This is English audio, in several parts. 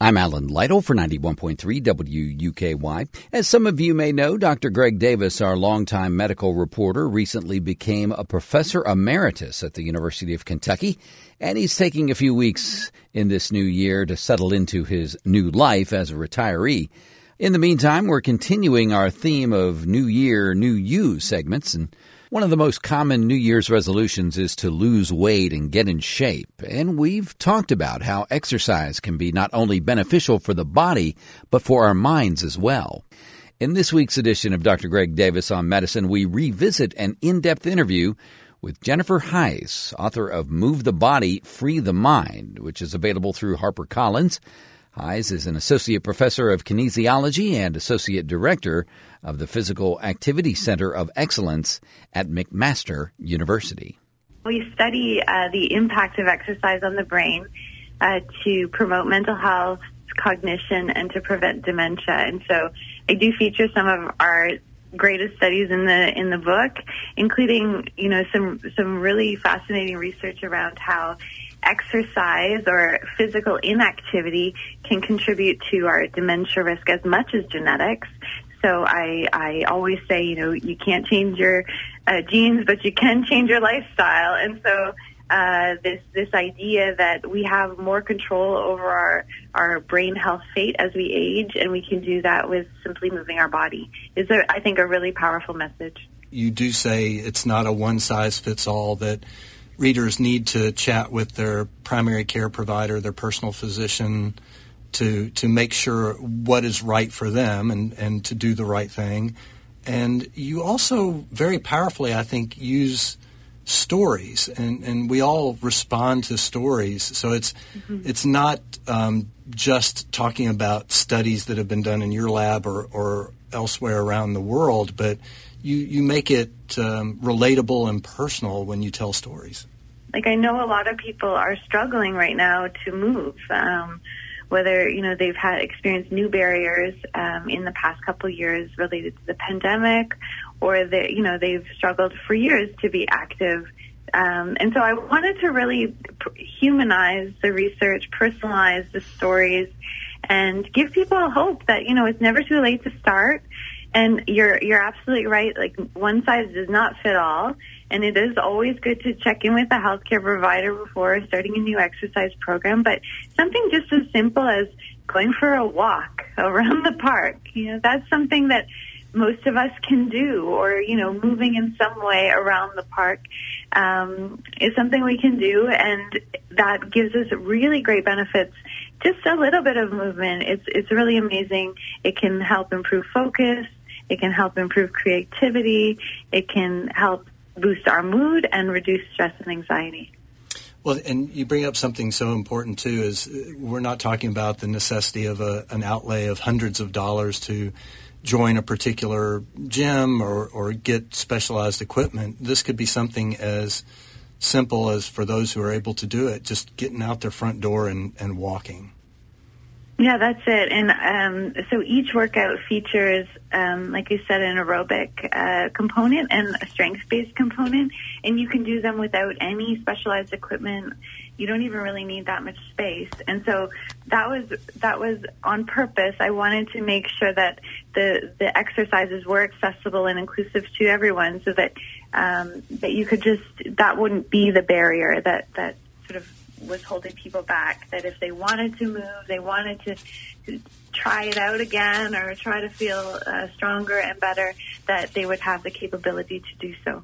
I'm Alan Lytle for 91.3 WUKY. As some of you may know, Dr. Greg Davis, our longtime medical reporter, recently became a professor emeritus at the University of Kentucky, and he's taking a few weeks in this new year to settle into his new life as a retiree. In the meantime, we're continuing our theme of New Year, New You segments, and one of the most common New Year's resolutions is to lose weight and get in shape. And we've talked about how exercise can be not only beneficial for the body, but for our minds as well. In this week's edition of Dr. Greg Davis on Medicine, we revisit an in depth interview with Jennifer Heisz, author of Move the Body, Free the Mind, which is available through HarperCollins. Heisz is an associate professor of kinesiology and associate director of the Physical Activity Center of Excellence at McMaster University. We study uh, the impact of exercise on the brain uh, to promote mental health, cognition, and to prevent dementia. And so I do feature some of our greatest studies in the in the book, including you know some some really fascinating research around how exercise or physical inactivity can contribute to our dementia risk as much as genetics. So I, I always say, you know, you can't change your uh, genes, but you can change your lifestyle. And so uh, this this idea that we have more control over our our brain health fate as we age, and we can do that with simply moving our body is, a, I think, a really powerful message. You do say it's not a one size fits all. That readers need to chat with their primary care provider, their personal physician, to to make sure what is right for them and, and to do the right thing. And you also very powerfully, I think, use stories, and, and we all respond to stories. So it's mm-hmm. it's not um, just talking about studies that have been done in your lab or, or elsewhere around the world, but you you make it um, relatable and personal when you tell stories. Like I know a lot of people are struggling right now to move. Um, whether you know they've had experienced new barriers um, in the past couple years related to the pandemic, or they you know they've struggled for years to be active. Um, and so I wanted to really humanize the research, personalize the stories, and give people hope that you know it's never too late to start. And you're you're absolutely right. Like one size does not fit all, and it is always good to check in with a healthcare provider before starting a new exercise program. But something just as simple as going for a walk around the park, you know, that's something that most of us can do, or you know, moving in some way around the park um, is something we can do, and that gives us really great benefits. Just a little bit of movement, it's it's really amazing. It can help improve focus. It can help improve creativity. It can help boost our mood and reduce stress and anxiety. Well, and you bring up something so important too is uh, we're not talking about the necessity of a, an outlay of hundreds of dollars to join a particular gym or, or get specialized equipment. This could be something as simple as for those who are able to do it, just getting out their front door and, and walking. Yeah, that's it. And um, so each workout features, um, like you said, an aerobic uh, component and a strength-based component, and you can do them without any specialized equipment. You don't even really need that much space. And so that was that was on purpose. I wanted to make sure that the the exercises were accessible and inclusive to everyone, so that um, that you could just that wouldn't be the barrier that that sort of was holding people back. That if they wanted to move, they wanted to, to try it out again or try to feel uh, stronger and better, that they would have the capability to do so.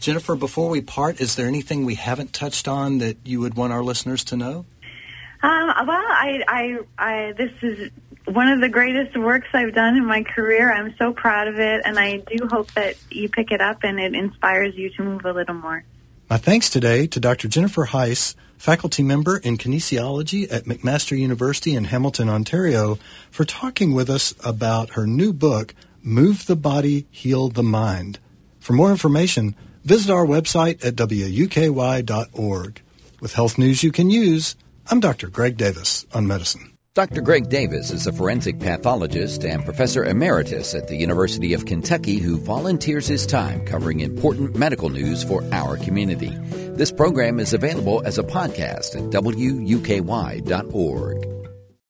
Jennifer, before we part, is there anything we haven't touched on that you would want our listeners to know? Um, well, I, I, I, this is one of the greatest works I've done in my career. I'm so proud of it, and I do hope that you pick it up and it inspires you to move a little more. My thanks today to Dr. Jennifer Heisz, faculty member in kinesiology at McMaster University in Hamilton, Ontario, for talking with us about her new book, Move the Body, Heal the Mind. For more information, visit our website at wuky.org. With health news you can use, I'm Dr. Greg Davis on medicine. Dr. Greg Davis is a forensic pathologist and professor emeritus at the University of Kentucky who volunteers his time covering important medical news for our community. This program is available as a podcast at wuky.org.